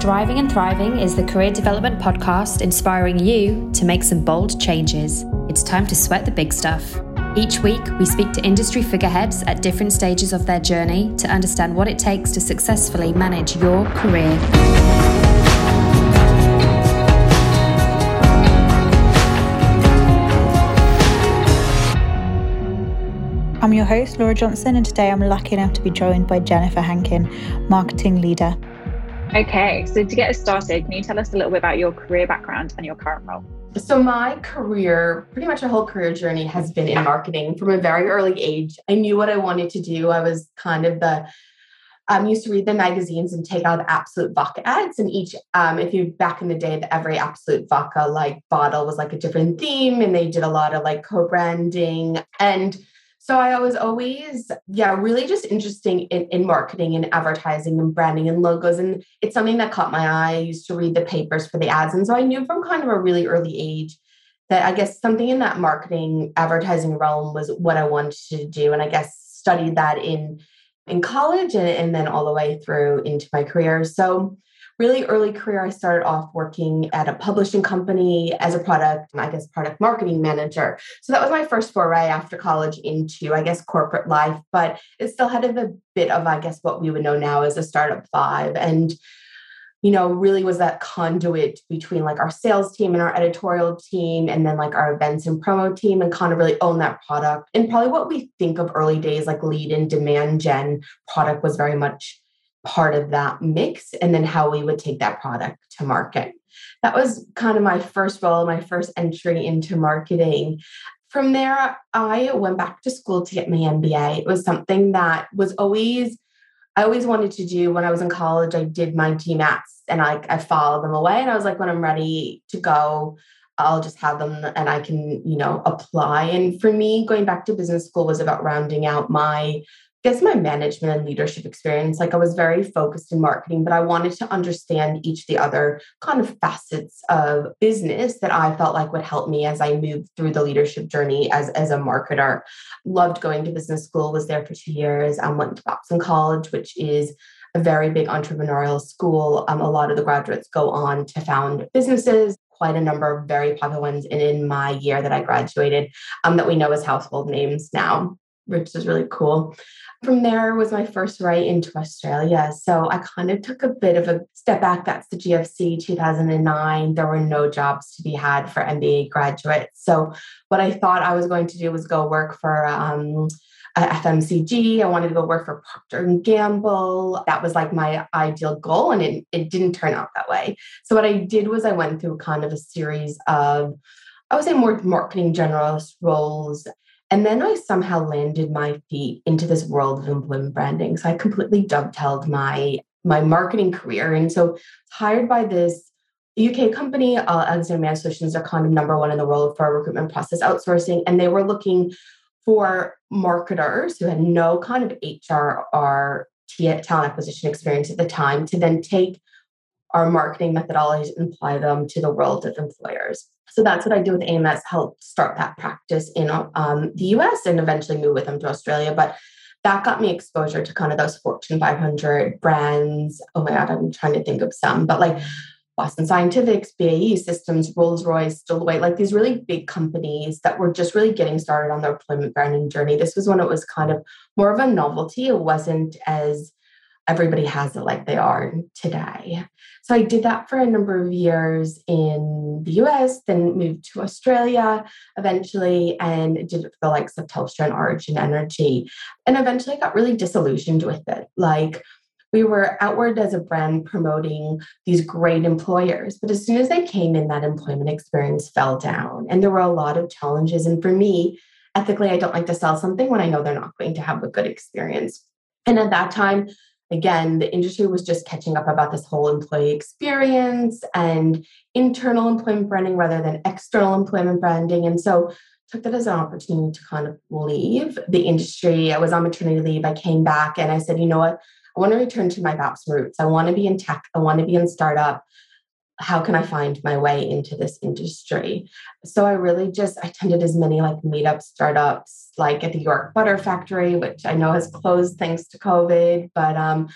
Striving and Thriving is the career development podcast inspiring you to make some bold changes. It's time to sweat the big stuff. Each week, we speak to industry figureheads at different stages of their journey to understand what it takes to successfully manage your career. I'm your host, Laura Johnson, and today I'm lucky enough to be joined by Jennifer Hankin, marketing leader. Okay, so to get us started, can you tell us a little bit about your career background and your current role? So, my career, pretty much a whole career journey, has been in marketing from a very early age. I knew what I wanted to do. I was kind of the um, used to read the magazines and take out the Absolut vodka ads. And each, um, if you back in the day, the every Absolut vodka like bottle was like a different theme, and they did a lot of like co-branding. And so I was always, yeah, really just interesting in, in marketing and advertising and branding and logos. And it's something that caught my eye. I used to read the papers for the ads. And so I knew from kind of a really early age that I guess something in that marketing advertising realm was what I wanted to do. And I guess studied that in in college and, and then all the way through into my career. So really early career, I started off working at a publishing company as a product, I guess, product marketing manager. So that was my first foray after college into, I guess, corporate life, but it still had a bit of, I guess, what we would know now as a startup vibe. And you know, really was that conduit between like our sales team and our editorial team, and then like our events and promo team, and kind of really own that product. And probably what we think of early days, like lead and demand gen product, was very much part of that mix and then how we would take that product to market. That was kind of my first role, my first entry into marketing. From there, I went back to school to get my MBA. It was something that was always, I always wanted to do when I was in college. I did my GMATs and I, I filed them away. And I was like, when I'm ready to go, I'll just have them and I can, you know, apply. And for me, going back to business school was about rounding out my guess my management and leadership experience, like I was very focused in marketing, but I wanted to understand each of the other kind of facets of business that I felt like would help me as I moved through the leadership journey as, as a marketer. Loved going to business school, was there for two years. I went to Babson College, which is a very big entrepreneurial school. Um, a lot of the graduates go on to found businesses quite a number of very popular ones in, in my year that I graduated um, that we know as household names now which is really cool. From there was my first right into Australia. So I kind of took a bit of a step back. That's the GFC 2009. There were no jobs to be had for MBA graduates. So what I thought I was going to do was go work for um, FMCG. I wanted to go work for Procter and Gamble. That was like my ideal goal, and it, it didn't turn out that way. So what I did was I went through kind of a series of I would say more marketing generalist roles and then I somehow landed my feet into this world of employment branding. So I completely dovetailed my my marketing career. And so hired by this UK company, uh, Alexander Mann Solutions are kind of number one in the world for recruitment process outsourcing. And they were looking for marketers who had no kind of HR or talent acquisition experience at the time to then take our marketing methodologies and apply them to the world of employers. So that's what I do with AMS, help start that practice in um, the US and eventually move with them to Australia. But that got me exposure to kind of those Fortune 500 brands. Oh my God, I'm trying to think of some, but like Boston Scientific, BAE Systems, Rolls Royce, Deloitte, like these really big companies that were just really getting started on their employment branding journey. This was when it was kind of more of a novelty. It wasn't as everybody has it like they are today. So I did that for a number of years in the US, then moved to Australia eventually and did it for the likes of Telstra and Origin Energy. And eventually got really disillusioned with it. Like we were outward as a brand promoting these great employers, but as soon as they came in, that employment experience fell down. And there were a lot of challenges. And for me, ethically, I don't like to sell something when I know they're not going to have a good experience. And at that time, again, the industry was just catching up about this whole employee experience and internal employment branding rather than external employment branding. And so took that as an opportunity to kind of leave the industry. I was on maternity leave. I came back and I said, you know what? I want to return to my Babson roots. I want to be in tech. I want to be in startup how can I find my way into this industry? So I really just attended as many like meetup startups like at the York Butter Factory, which I know has closed thanks to COVID. But um,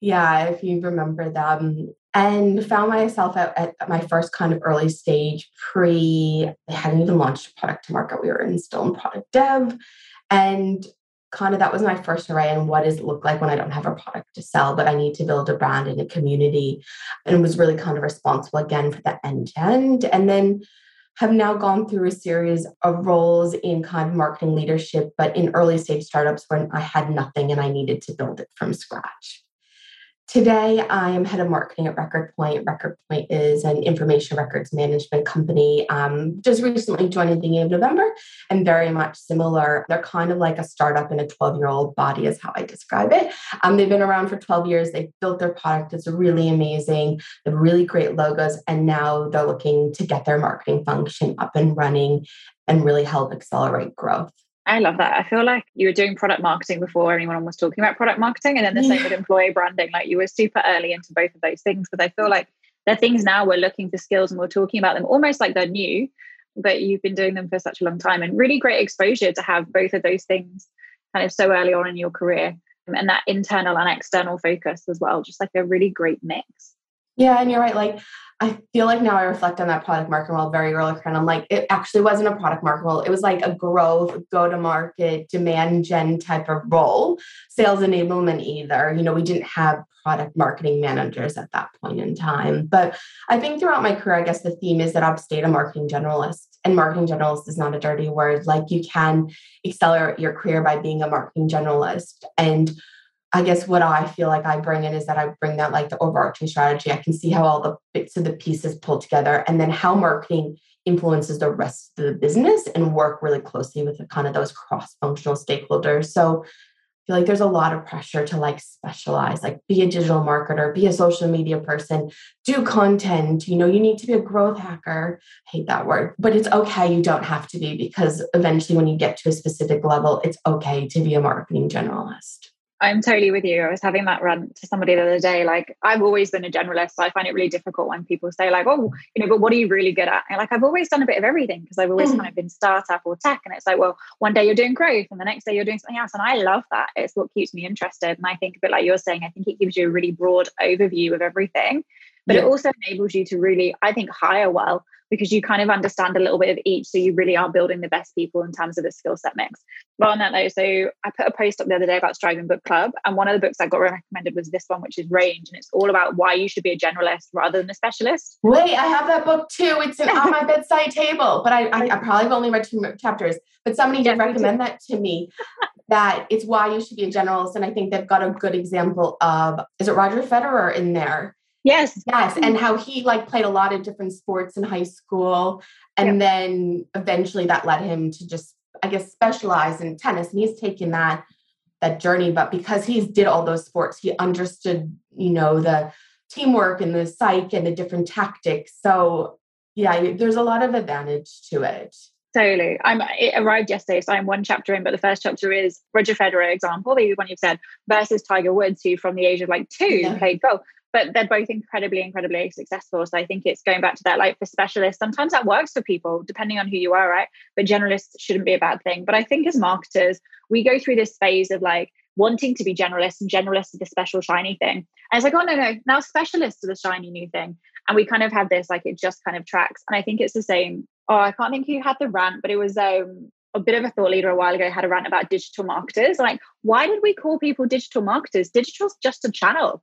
yeah, if you remember them, and found myself at, at, my first kind of early stage pre they hadn't even launched a product to market we were in still in product dev and kind of that was my first array and what does it look like when i don't have a product to sell but i need to build a brand and a community and was really kind of responsible again for the end to end. And then have now gone through a series of roles in kind of marketing leadership but in early stage startups when i had nothing and i needed to build it from scratch Today, I am head of marketing at Record Point. Record Point is an information records management company. Um, just recently joined at the beginning of November and very much similar. They're kind of like a startup in a 12 year old body, is how I describe it. Um, they've been around for 12 years. They've built their product. It's really amazing. They have really great logos. And now they're looking to get their marketing function up and running and really help accelerate growth. I love that. I feel like you were doing product marketing before anyone was talking about product marketing, and then the yeah. same with employee branding. Like you were super early into both of those things. But I feel like they're things now we're looking for skills and we're talking about them almost like they're new, but you've been doing them for such a long time and really great exposure to have both of those things kind of so early on in your career and that internal and external focus as well. Just like a really great mix. Yeah, and you're right. Like I feel like now I reflect on that product market role very early and I'm like, it actually wasn't a product market role. It was like a growth, go to market, demand gen type of role, sales enablement either. You know, we didn't have product marketing managers at that point in time. But I think throughout my career, I guess the theme is that I've stayed a marketing generalist. And marketing generalist is not a dirty word. Like you can accelerate your career by being a marketing generalist. And I guess what I feel like I bring in is that I bring that like the overarching strategy. I can see how all the bits of the pieces pull together and then how marketing influences the rest of the business and work really closely with the, kind of those cross-functional stakeholders. So I feel like there's a lot of pressure to like specialize, like be a digital marketer, be a social media person, do content. You know, you need to be a growth hacker. I hate that word, but it's okay. You don't have to be because eventually, when you get to a specific level, it's okay to be a marketing generalist. I'm totally with you. I was having that rant to somebody the other day. Like, I've always been a generalist. So I find it really difficult when people say, like, oh, you know, but what are you really good at? And like, I've always done a bit of everything because I've always mm. kind of been startup or tech. And it's like, well, one day you're doing growth and the next day you're doing something else. And I love that. It's what keeps me interested. And I think a bit like you're saying, I think it gives you a really broad overview of everything. But yeah. it also enables you to really, I think, hire well because you kind of understand a little bit of each. So you really are building the best people in terms of the skill set mix. But on that note, so I put a post up the other day about Striving Book Club. And one of the books I got recommended was this one, which is Range. And it's all about why you should be a generalist rather than a specialist. Wait, I have that book too. It's on my bedside table, but I, I, I, probably have only read two chapters. But somebody did recommend that to me that it's why you should be a generalist. And I think they've got a good example of, is it Roger Federer in there? Yes. Yes. And how he like played a lot of different sports in high school. And then eventually that led him to just, I guess, specialize in tennis. And he's taken that that journey. But because he's did all those sports, he understood, you know, the teamwork and the psych and the different tactics. So yeah, there's a lot of advantage to it. Totally. I'm it arrived yesterday, so I'm one chapter in, but the first chapter is Roger Federer example, the one you've said, versus Tiger Woods, who from the age of like two yeah. played golf but they're both incredibly, incredibly successful. So I think it's going back to that, like for specialists, sometimes that works for people, depending on who you are, right? But generalists shouldn't be a bad thing. But I think as marketers, we go through this phase of like wanting to be generalists, and generalists are the special shiny thing. And it's like, oh no, no, now specialists are the shiny new thing. And we kind of have this, like it just kind of tracks. And I think it's the same. Oh, I can't think who had the rant, but it was um a bit of a thought leader a while ago had a rant about digital marketers. Like, why did we call people digital marketers? Digital's just a channel.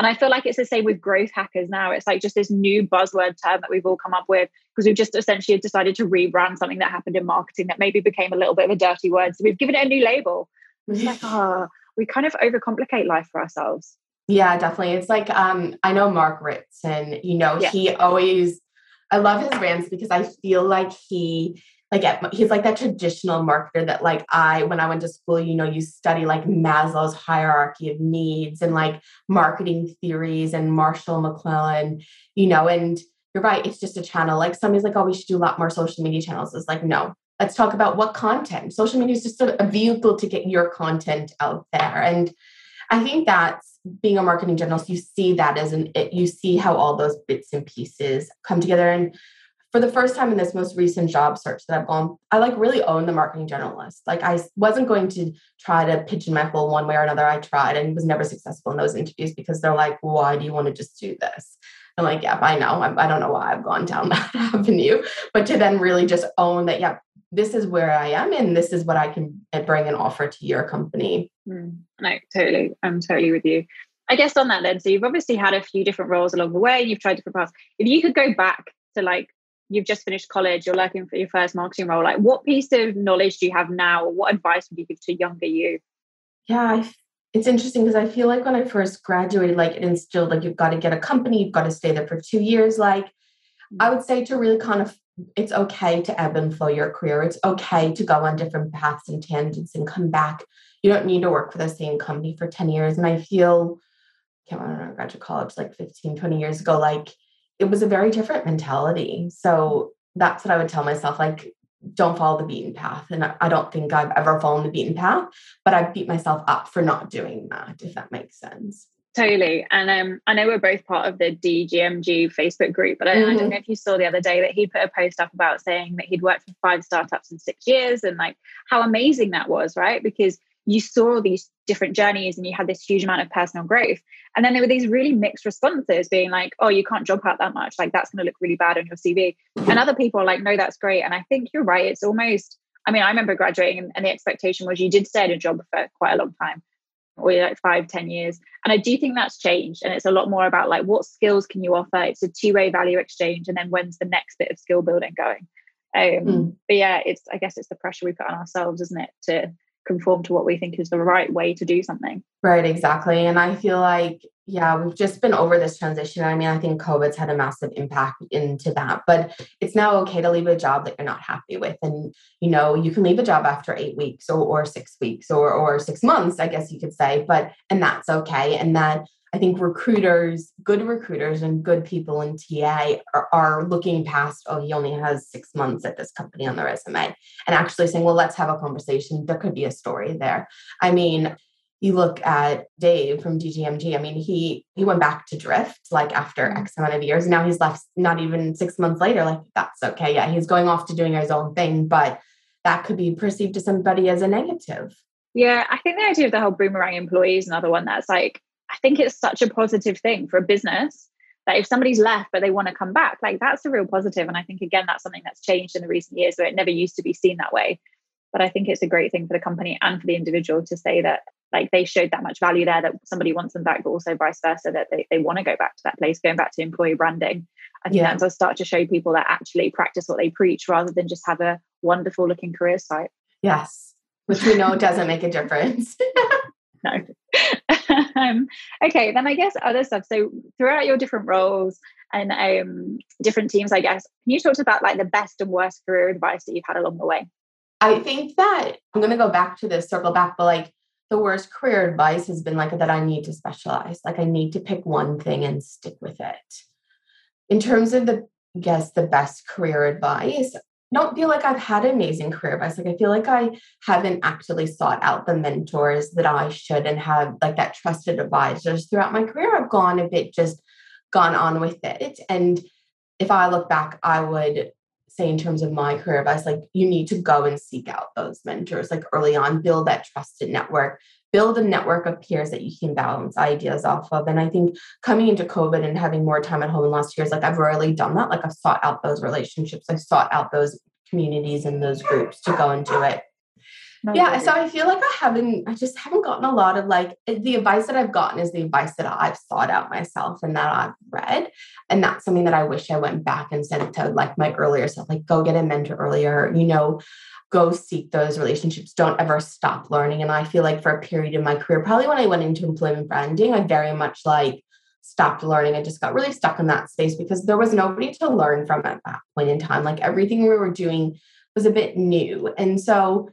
And I feel like it's the same with growth hackers now. It's like just this new buzzword term that we've all come up with because we've just essentially decided to rebrand something that happened in marketing that maybe became a little bit of a dirty word. So we've given it a new label. It's like, oh, we kind of overcomplicate life for ourselves. Yeah, definitely. It's like um, I know Mark Ritson, you know, yeah. he always I love his rants because I feel like he like at, he's like that traditional marketer that like I when I went to school, you know, you study like Maslow's hierarchy of needs and like marketing theories and Marshall McLuhan, you know, and you're right, it's just a channel. Like somebody's like, oh, we should do a lot more social media channels. It's like, no, let's talk about what content. Social media is just a, vehicle to get your content out there. And I think that's being a marketing journalist, you see that as an it, you see how all those bits and pieces come together. And for the first time in this most recent job search that I've gone, I like really own the marketing generalist. Like I wasn't going to try to pigeonhole one way or another. I tried and was never successful in those interviews because they're like, why do you want to just do this? I'm like, yeah, I know. I, don't know why I've gone down that avenue, but to then really just own that, yeah, this is where I am and this is what I can uh, bring and offer to your company. Mm, no, totally. I'm totally with you. I guess on that then, so you've obviously had a few different roles along the way, you've tried different paths. If you could go back to like you've just finished college, you're looking for your first marketing role, like what piece of knowledge do you have now? What advice would you give to younger you? Yeah, it's interesting because I feel like when I first graduated, like it instilled like you've got to get a company, you've got to stay there for two years. Like I mm. would say to really kind of it's okay to ebb and flow your career. It's okay to go on different paths and tangents and come back. You don't need to work for the same company for 10 years. And I feel, I can't remember, I graduated college like 15, 20 years ago, like it was a very different mentality. So that's what I would tell myself like, don't follow the beaten path. And I don't think I've ever fallen the beaten path, but I beat myself up for not doing that, if that makes sense. Totally. And um, I know we're both part of the DGMG Facebook group, but I, mm-hmm. I, don't mm-hmm. know if you saw the other day that he put a post up about saying that he'd worked for five startups in six years and like how amazing that was, right? Because you saw these different journeys and you had this huge amount of personal growth. And then there were these really mixed responses being like, oh, you can't job out that much. Like that's going to look really bad on your CV. And other people are like, no, that's great. And I think you're right. It's almost, I mean, I remember graduating and, and the expectation was you did stay in a job for quite a long time or like five, ten years. And I do think that's changed. And it's a lot more about like what skills can you offer? It's a two-way value exchange. And then when's the next bit of skill building going? Um, mm. But yeah, it's I guess it's the pressure we put on ourselves, isn't it, to conform to what we think is the right way to do something. Right, exactly. And I feel like, yeah, we've just been over this transition. I mean, I think COVID's had a massive impact into that, but it's now okay to leave a job that you're not happy with. And, you know, you can leave a job after eight weeks or, or six weeks or, or six months, I guess you could say, but, and that's okay. And that I think recruiters, good recruiters and good people in TA are, are, looking past, oh, he only has six months at this company on the resume and actually saying, well, let's have a conversation. There could be a story there. I mean, you look at Dave from DGMG. I mean, he he went back to Drift like after mm-hmm. X amount of years. Now he's left not even six months later. Like, that's okay. Yeah, he's going off to doing his own thing, but that could be perceived to somebody as a negative. Yeah, I think the idea of the whole boomerang employee is another one that's like I think it's such a positive thing for a business that if somebody's left but they want to come back, like that's a real positive. And I think again that's something that's changed in the recent years where it never used to be seen that way. But I think it's a great thing for the company and for the individual to say that like they showed that much value there that somebody wants them back, but also vice versa, that they, they want to go back to that place, going back to employee branding. I think yeah. that does start to show people that actually practice what they preach rather than just have a wonderful looking career site. Yes, which we know doesn't make a difference. no. um, okay, then I guess other stuff. So throughout your different roles and um, different teams, I guess, can you talk about like the best and worst career advice that you've had along the way? I think that I'm going to go back to this, circle back, but like the worst career advice has been like that I need to specialize. Like I need to pick one thing and stick with it. In terms of the, I guess, the best career advice, don't feel like I've had an amazing career advice. Like I feel like I haven't actually sought out the mentors that I should and have like that trusted advisors throughout my career. I've gone a bit just gone on with it. And if I look back, I would say in terms of my career advice, like you need to go and seek out those mentors like early on, build that trusted network, build a network of peers that you can bounce ideas off of. And I think coming into COVID and having more time at home in the last years, like I've really done that. Like I've sought out those relationships, I've sought out those communities and those groups to go and do it. Yeah, so I feel like I haven't, I just haven't gotten a lot of like eh, the advice that I've gotten is the advice that I've sought out myself and that I've read. And that's something that I wish I went back and said to like my earlier self, like go get a mentor earlier, you know, go seek those relationships. Don't ever stop learning. And I feel like for a period in my career, probably when I went into employment branding, I very much like stopped learning. I just got really stuck in that space because there was nobody to learn from at that point in time. Like everything we were doing was a bit new. And so,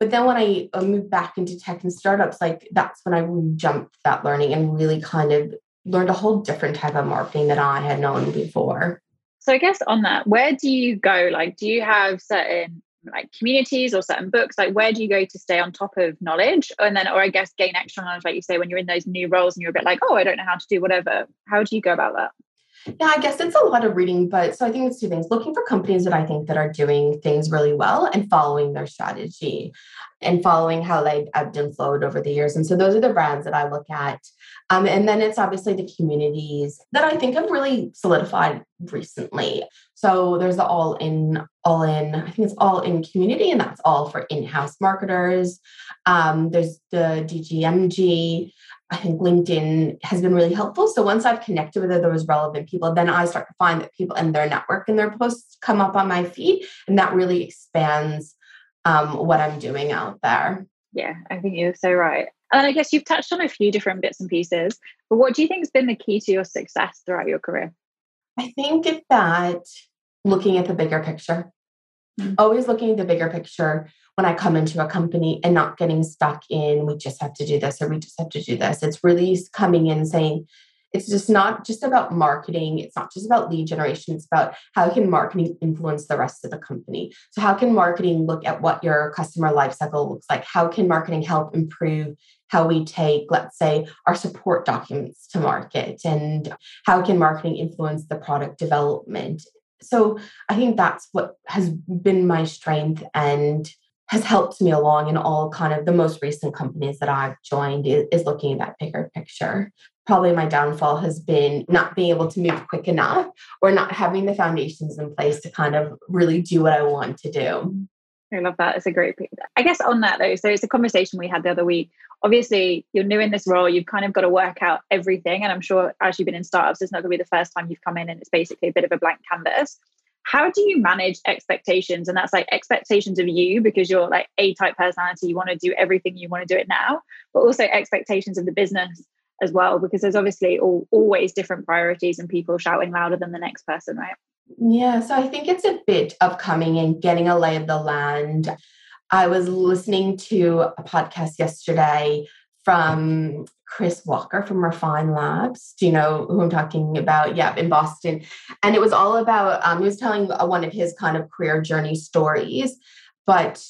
but then when I uh, moved back into tech and startups, like that's when I jumped that learning and really kind of learned a whole different type of marketing that I had known before. So I guess on that, where do you go? Like, do you have certain like communities or certain books like where do you go to stay on top of knowledge and then or i guess gain extra knowledge like you say when you're in those new roles and you're a bit like oh i don't know how to do whatever how do you go about that Yeah, I guess it's a lot of reading, but so I think it's two things looking for companies that I think that are doing things really well and following their strategy and following how they've ebbed and flowed over the years. And so those are the brands that I look at. Um, and then it's obviously the communities that I think have really solidified recently. So there's the all in, all in, I think it's all in community, and that's all for in house marketers. Um, there's the DGMG. I think LinkedIn has been really helpful. So once I've connected with those relevant people, then I start to find that people and their network and their posts come up on my feed, and that really expands um, what I'm doing out there. Yeah, I think you're so right. And I guess you've touched on a few different bits and pieces, but what do you think has been the key to your success throughout your career? I think that looking at the bigger picture, mm-hmm. always looking at the bigger picture when I come into a company and not getting stuck in, we just have to do this or we just have to do this. It's really coming in saying, it's just not just about marketing it's not just about lead generation it's about how can marketing influence the rest of the company so how can marketing look at what your customer lifecycle looks like how can marketing help improve how we take let's say our support documents to market and how can marketing influence the product development so i think that's what has been my strength and has helped me along in all kind of the most recent companies that I've joined is, looking at that bigger picture probably my downfall has been not being able to move quick enough or not having the foundations in place to kind of really do what I want to do. I love that. It's a great. I guess on that though, so it's a conversation we had the other week. Obviously, you're new in this role. You've kind of got to work out everything, and I'm sure as you've been in startups, it's not going to be the first time you've come in, and it's basically a bit of a blank canvas. How do you manage expectations? And that's like expectations of you because you're like a type personality. You want to do everything. You want to do it now, but also expectations of the business as well because there's obviously all, always different priorities and people shouting louder than the next person right yeah so i think it's a bit of coming and getting a lay of the land i was listening to a podcast yesterday from Chris Walker from Refine Labs. Do you know who I'm talking about? Yeah, in Boston. And it was all about, um, he was telling one of his kind of career journey stories, but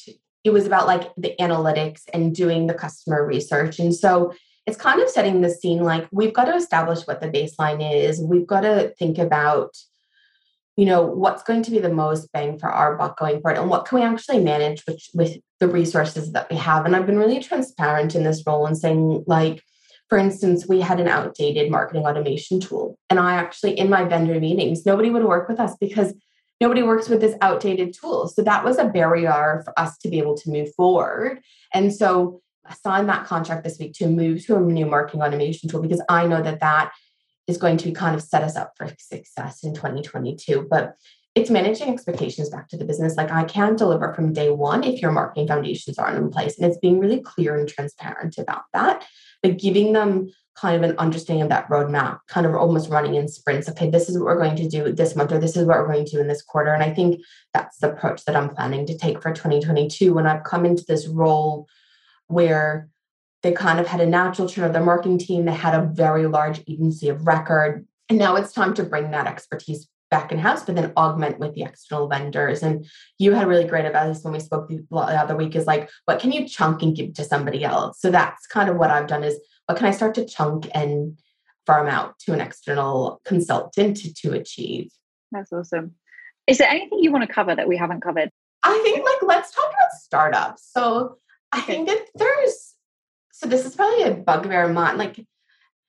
it was about like the analytics and doing the customer research. And so it's kind of setting the scene like we've got to establish what the baseline is. We've got to think about, you know, what's going to be the most bang for our buck going forward and what can we actually manage with, with the resources that we have. And I've been really transparent in this role and saying, like, for instance, we had an outdated marketing automation tool. And I actually, in my vendor meetings, nobody would work with us because nobody works with this outdated tool. So that was a barrier for us to be able to move forward. And so I signed that contract this week to move to a new marketing automation tool because I know that that is going to kind of set us up for success in 2022. But it's managing expectations back to the business. Like I can't deliver from day one if your marketing foundations aren't in place. And it's being really clear and transparent about that, but giving them kind of an understanding of that roadmap, kind of almost running in sprints. Okay, this is what we're going to do this month, or this is what we're going to do in this quarter. And I think that's the approach that I'm planning to take for 2022 when I've come into this role where they kind of had a natural turn of their marketing team. They had a very large agency of record. And now it's time to bring that expertise back in house, but then augment with the external vendors. And you had really great advice when we spoke the other week is like, what can you chunk and give to somebody else? So that's kind of what I've done is what can I start to chunk and farm out to an external consultant to, to achieve? That's awesome. Is there anything you want to cover that we haven't covered? I think like let's talk about startups. So I think that there's so this is probably a bugbear of mine. Like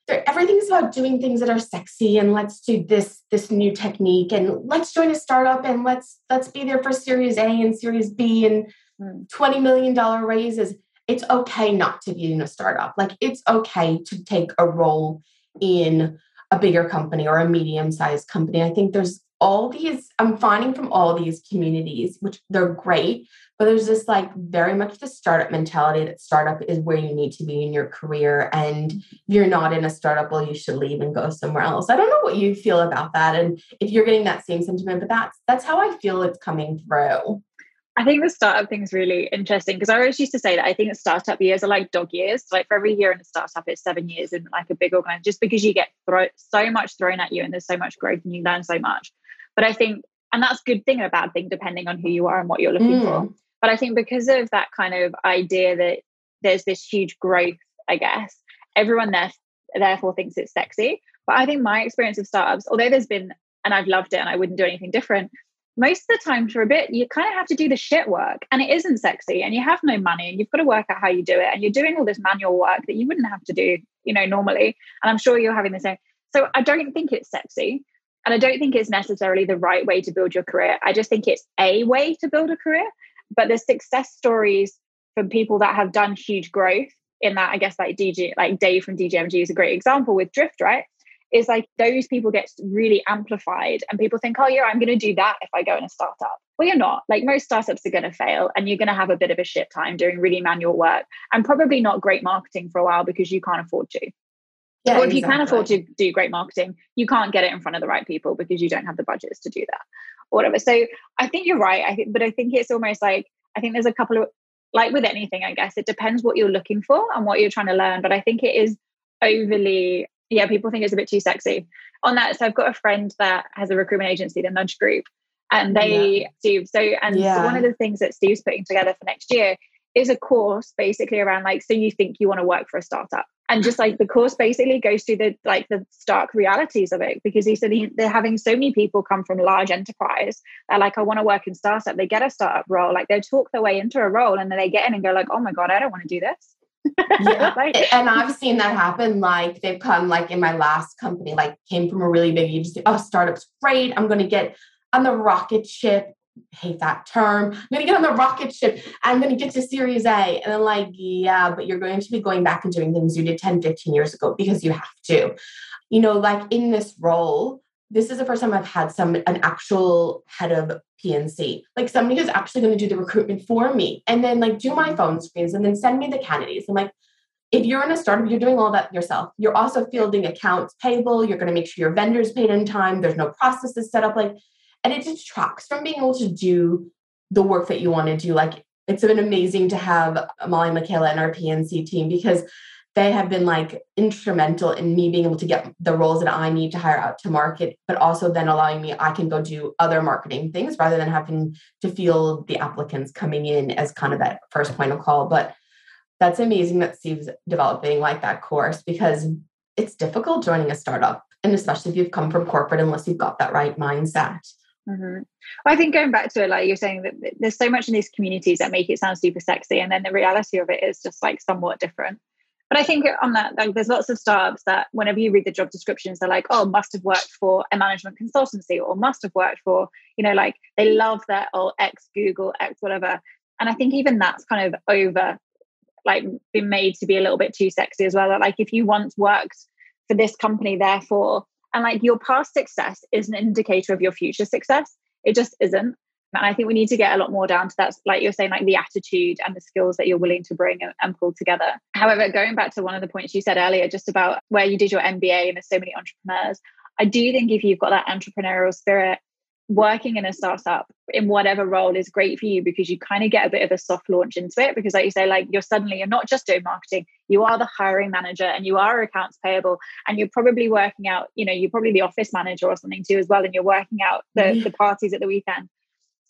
everything's about doing things that are sexy and let's do this this new technique and let's join a startup and let's let's be there for series A and series B and mm. 20 million dollar raises. It's okay not to be in a startup. Like it's okay to take a role in a bigger company or a medium sized company. I think there's all these i'm finding from all these communities which they're great but there's this like very much the startup mentality that startup is where you need to be in your career and you're not in a startup well you should leave and go somewhere else i don't know what you feel about that and if you're getting that same sentiment but that's that's how i feel it's coming through I think the startup thing is really interesting because I always used to say that I think startup years are like dog years. Like for every year in a startup, it's seven years in like a big organization, just because you get so much thrown at you and there's so much growth and you learn so much. But I think, and that's a good thing and a bad thing, depending on who you are and what you're looking mm. for. But I think because of that kind of idea that there's this huge growth, I guess, everyone there therefore thinks it's sexy. But I think my experience of startups, although there's been, and I've loved it and I wouldn't do anything different, most of the time for a bit, you kind of have to do the shit work and it isn't sexy and you have no money and you've got to work out how you do it. And you're doing all this manual work that you wouldn't have to do, you know, normally. And I'm sure you're having the same. So I don't think it's sexy. And I don't think it's necessarily the right way to build your career. I just think it's a way to build a career. But the success stories from people that have done huge growth in that, I guess like DG, like Dave from DGMG is a great example with Drift, right? is like those people get really amplified and people think, oh, yeah, I'm going to do that if I go in a startup. Well, you're not. Like most startups are going to fail and you're going to have a bit of a shit time doing really manual work and probably not great marketing for a while because you can't afford to. Yeah, or if exactly. you can afford to do great marketing, you can't get it in front of the right people because you don't have the budgets to do that or whatever. So I think you're right. I think, but I think it's almost like I think there's a couple of like with anything, I guess it depends what you're looking for and what you're trying to learn. But I think it is overly yeah, people think it's a bit too sexy. On that, so I've got a friend that has a recruitment agency, the Nudge Group, and they yeah. Steve. So, and yeah. so one of the things that Steve's putting together for next year is a course basically around like, so you think you want to work for a startup, and just like the course basically goes through the like the stark realities of it because he said he, they're having so many people come from large enterprise. They're like, I want to work in startup. They get a startup role, like they talk their way into a role, and then they get in and go like, oh my god, I don't want to do this yeah. and I've seen that happen. Like they've come like in my last company, like came from a really big agency. Oh, startup's great. I'm gonna get on the rocket ship. Hate that term. I'm gonna get on the rocket ship. I'm gonna get to Series A. And then like, yeah, but you're going to be going back and doing things you did 10, 15 years ago because you have to. You know, like in this role, this is the first time I've had some an actual head of PNC, like somebody who's actually going to do the recruitment for me, and then like do my phone screens, and then send me the candidates. I'm like, if you're in a startup, you're doing all that yourself. You're also fielding accounts payable. You're going to make sure your vendors paid in time. There's no processes set up, like, and it detracts from being able to do the work that you want to do. Like, it's been amazing to have Molly Michaela and our PNC team because they have been like instrumental in me being able to get the roles that I need to hire out to market, but also then allowing me, I can go do other marketing things rather than having to feel the applicants coming in as kind of that first point of call. But that's amazing that Steve's developing like that course because it's difficult joining a startup. And especially if you've come from corporate, unless you've got that right mindset. Mm-hmm. I think going back to it, like you're saying that there's so much in these communities that make it sound super sexy, and then the reality of it is just like somewhat different. But I think on that, like, there's lots of startups that whenever you read the job descriptions, they're like, oh, must have worked for a management consultancy or must have worked for, you know, like they love that, oh, ex Google, ex whatever. And I think even that's kind of over, like, been made to be a little bit too sexy as well. Like, if you once worked for this company, therefore, and like your past success is an indicator of your future success, it just isn't. And I think we need to get a lot more down to that, like you're saying, like the attitude and the skills that you're willing to bring and, and pull together. However, going back to one of the points you said earlier, just about where you did your MBA and there's so many entrepreneurs, I do think if you've got that entrepreneurial spirit, working in a startup in whatever role is great for you because you kind of get a bit of a soft launch into it because like you say like you're suddenly you're not just doing marketing you are the hiring manager and you are accounts payable and you're probably working out you know you're probably the office manager or something too as well and you're working out the, mm-hmm. the parties at the weekend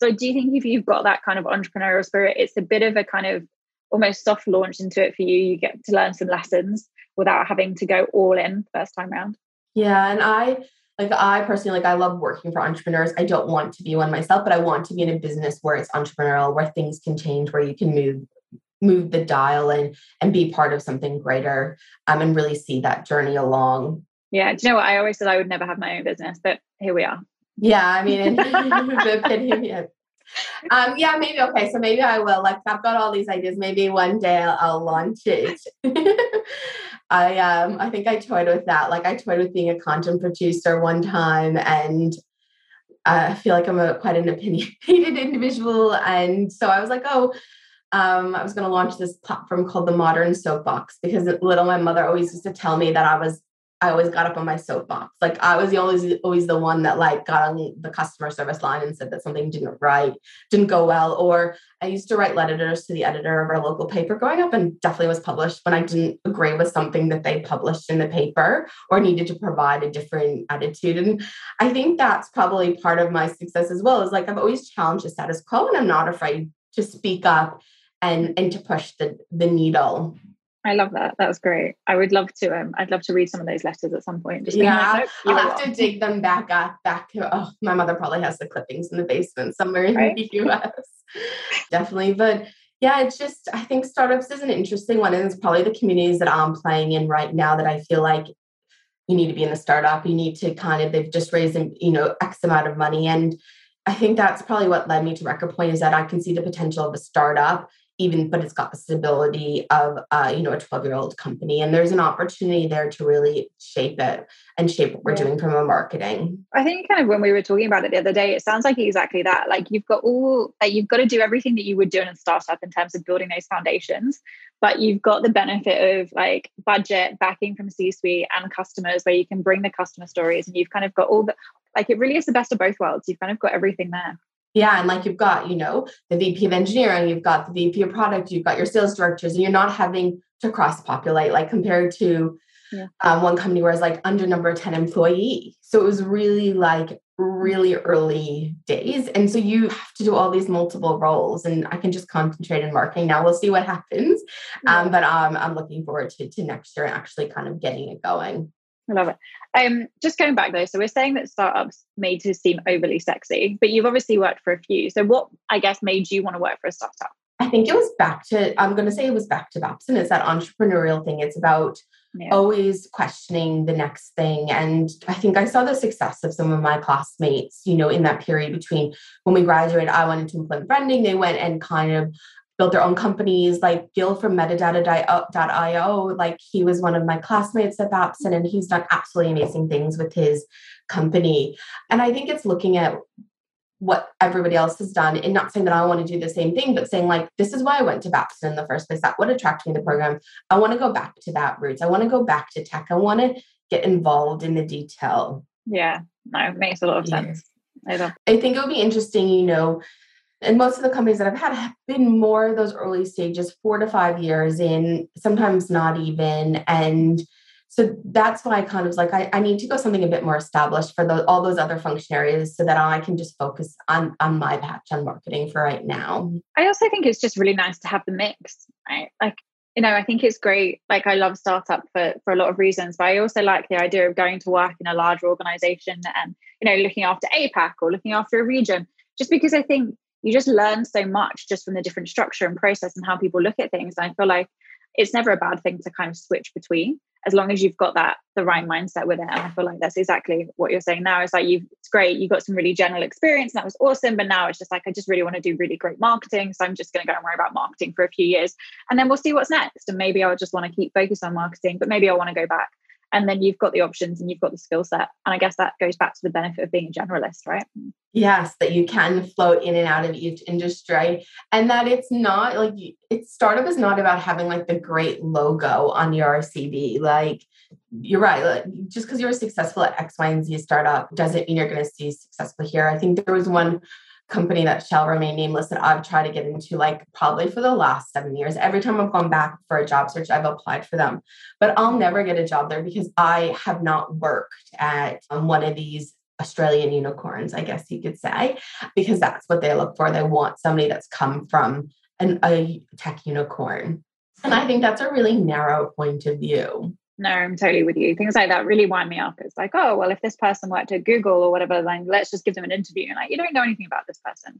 so do you think if you've got that kind of entrepreneurial spirit, it's a bit of a kind of almost soft launch into it for you? You get to learn some lessons without having to go all in first time round. Yeah. And I like I personally like I love working for entrepreneurs. I don't want to be one myself, but I want to be in a business where it's entrepreneurial, where things can change, where you can move move the dial and and be part of something greater um, and really see that journey along. Yeah. Do you know what? I always said I would never have my own business, but here we are. Yeah, I mean, yeah. Um, yeah, maybe okay. So maybe I will. Like, I've got all these ideas. Maybe one day I'll, I'll launch it. I um, I think I toyed with that. Like, I toyed with being a content producer one time, and I feel like I'm a quite an opinionated individual, and so I was like, oh. Um, I was going to launch this platform called the Modern Soapbox because little my mother always used to tell me that I was I always got up on my soapbox. Like I was the always always the one that like got on the customer service line and said that something didn't right, didn't go well. Or I used to write letters to the editor of our local paper growing up and definitely was published when I didn't agree with something that they published in the paper or needed to provide a different attitude. And I think that's probably part of my success as well, is like I've always challenged the status quo and I'm not afraid to speak up and and to push the the needle I love that. That was great. I would love to. Um, I'd love to read some of those letters at some point. Just yeah, like, I'll have to dig them back up. Back. Oh, my mother probably has the clippings in the basement somewhere in right? the US. Definitely, but yeah, it's just I think startups is an interesting one, and it's probably the communities that I'm playing in right now that I feel like you need to be in the startup. You need to kind of they've just raised you know X amount of money, and I think that's probably what led me to Record Point is that I can see the potential of a startup even but it's got the stability of uh, you know a 12 year old company and there's an opportunity there to really shape it and shape what we're yeah. doing from a marketing i think kind of when we were talking about it the other day it sounds like exactly that like you've got all like you've got to do everything that you would do in a startup in terms of building those foundations but you've got the benefit of like budget backing from c suite and customers where you can bring the customer stories and you've kind of got all the like it really is the best of both worlds you've kind of got everything there yeah, and like you've got, you know, the VP of engineering, you've got the VP of product, you've got your sales directors, and you're not having to cross populate like compared to yeah. um, one company where it's like under number 10 employee. So it was really like really early days. And so you have to do all these multiple roles and I can just concentrate in marketing. Now we'll see what happens. Um, but um, I'm looking forward to, to next year and actually kind of getting it going. I love it. Um, just going back though, so we're saying that startups made to seem overly sexy, but you've obviously worked for a few. So what I guess made you want to work for a startup? I think it was back to I'm going to say it was back to Babson. It's that entrepreneurial thing. It's about yeah. always questioning the next thing. And I think I saw the success of some of my classmates, you know, in that period between when we graduated, I went into employment branding. They went and kind of built their own companies like Gil from metadata.io. Like he was one of my classmates at Babson and he's done absolutely amazing things with his company. And I think it's looking at what everybody else has done and not saying that I want to do the same thing, but saying like, this is why I went to Babson in the first place. That what attracted me to the program. I want to go back to that roots. I want to go back to tech. I want to get involved in the detail. Yeah, no, it makes a lot of sense. I, I think it would be interesting, you know, and most of the companies that I've had have been more those early stages, four to five years in, sometimes not even. And so that's why I kind of was like, I, I need to go something a bit more established for the, all those other function areas so that I can just focus on, on my patch on marketing for right now. I also think it's just really nice to have the mix, right? Like, you know, I think it's great. Like I love startup for, for a lot of reasons, but I also like the idea of going to work in a larger organization and, you know, looking after APAC or looking after a region, just because I think you just learn so much just from the different structure and process and how people look at things. And I feel like it's never a bad thing to kind of switch between as long as you've got that the right mindset with it. And I feel like that's exactly what you're saying now. It's like you it's great, you got some really general experience, and that was awesome. But now it's just like I just really want to do really great marketing. So I'm just gonna go and worry about marketing for a few years. And then we'll see what's next. And maybe I'll just want to keep focused on marketing, but maybe I want to go back and then you've got the options and you've got the skill set. And i guess that goes back to the benefit of being a generalist right? Yes that you can float in and out of each industry and that it's not like it's startup is not about having like the great logo on your cv like you're right like, just because you're successful at x y and z startup doesn't mean you're going to see successful here. I think there was one company that shall remain nameless that I've tried to get into like probably for the last seven years. Every time I've gone back for a job search, I've applied for them, but I'll never get a job there because I have not worked at um, one of these Australian unicorns, I guess you could say, because that's what they look for. They want somebody that's come from an, a tech unicorn. And I think that's a really narrow point of view. No, I'm totally with you. Things like that really wind me up. It's like, oh, well, if this person worked at Google or whatever, then let's just give them an interview. And like, you don't know anything about this person.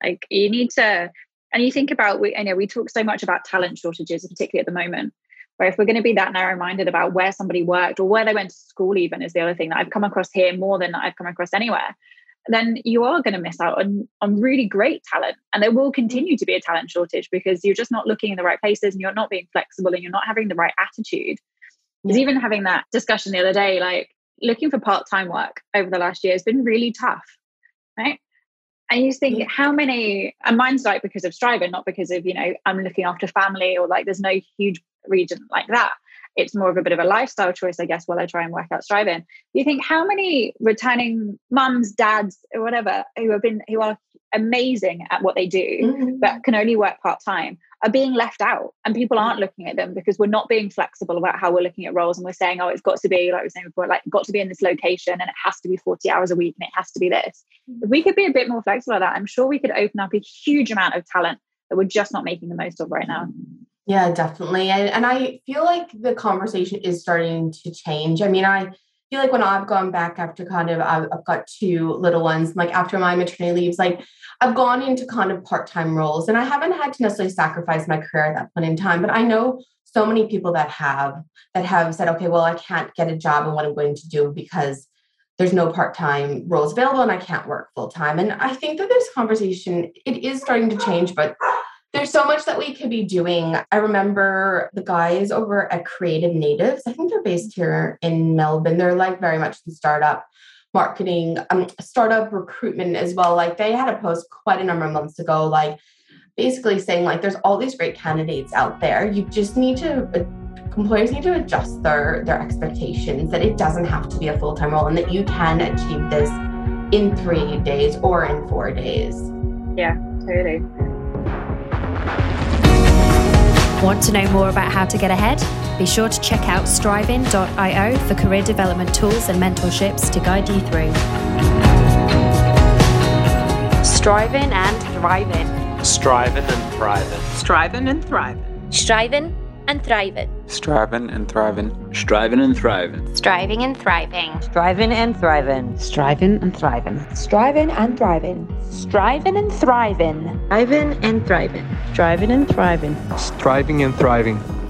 Like, you need to, and you think about, we, I know we talk so much about talent shortages, particularly at the moment, where if we're going to be that narrow minded about where somebody worked or where they went to school, even is the other thing that I've come across here more than I've come across anywhere, then you are going to miss out on, on really great talent. And there will continue to be a talent shortage because you're just not looking in the right places and you're not being flexible and you're not having the right attitude was even having that discussion the other day, like looking for part time work over the last year has been really tough, right? And you think yeah. how many, and mine's like because of striving, not because of, you know, I'm looking after family or like there's no huge region like that. It's more of a bit of a lifestyle choice, I guess, while I try and work out striving. You think how many returning mums, dads, or whatever, who have been, who are amazing at what they do, mm-hmm. but can only work part time are being left out and people aren't looking at them because we're not being flexible about how we're looking at roles and we're saying oh it's got to be like we were saying before like got to be in this location and it has to be 40 hours a week and it has to be this mm. if we could be a bit more flexible at that i'm sure we could open up a huge amount of talent that we're just not making the most of right now Yeah, definitely. And, and I feel like the conversation is starting to change. I mean, I feel like when I've gone back after kind of, I've, got two little ones, like after my maternity leaves, like I've gone into kind of part time roles and I haven't had to necessarily sacrifice my career at that point in time. But I know so many people that have that have said, okay, well, I can't get a job in what I'm going to do because there's no part-time roles available and I can't work full-time. And I think that this conversation, it is starting to change, but there's so much that we could be doing. I remember the guys over at Creative Natives. I think they're based here in Melbourne. They're like very much the startup marketing, um, startup recruitment as well. Like they had a post quite a number of months ago, like basically saying like there's all these great candidates out there. You just need to uh, employers need to adjust their their expectations that it doesn't have to be a full-time role and that you can achieve this in three days or in four days. Yeah, totally. Want to know more about how to get ahead? Be sure to check out striving.io for career development tools and mentorships to guide you through. Striving and thriving. Striving and thriving. Striving and thriving. Striving and thriving. Striving and thriving. Striving and thriving. Striving and thriving. Striving and thriving. Striving and thriving. Striving and thriving. Striving and thriving. Striving and thriving. Striving and thriving. Striving and thriving.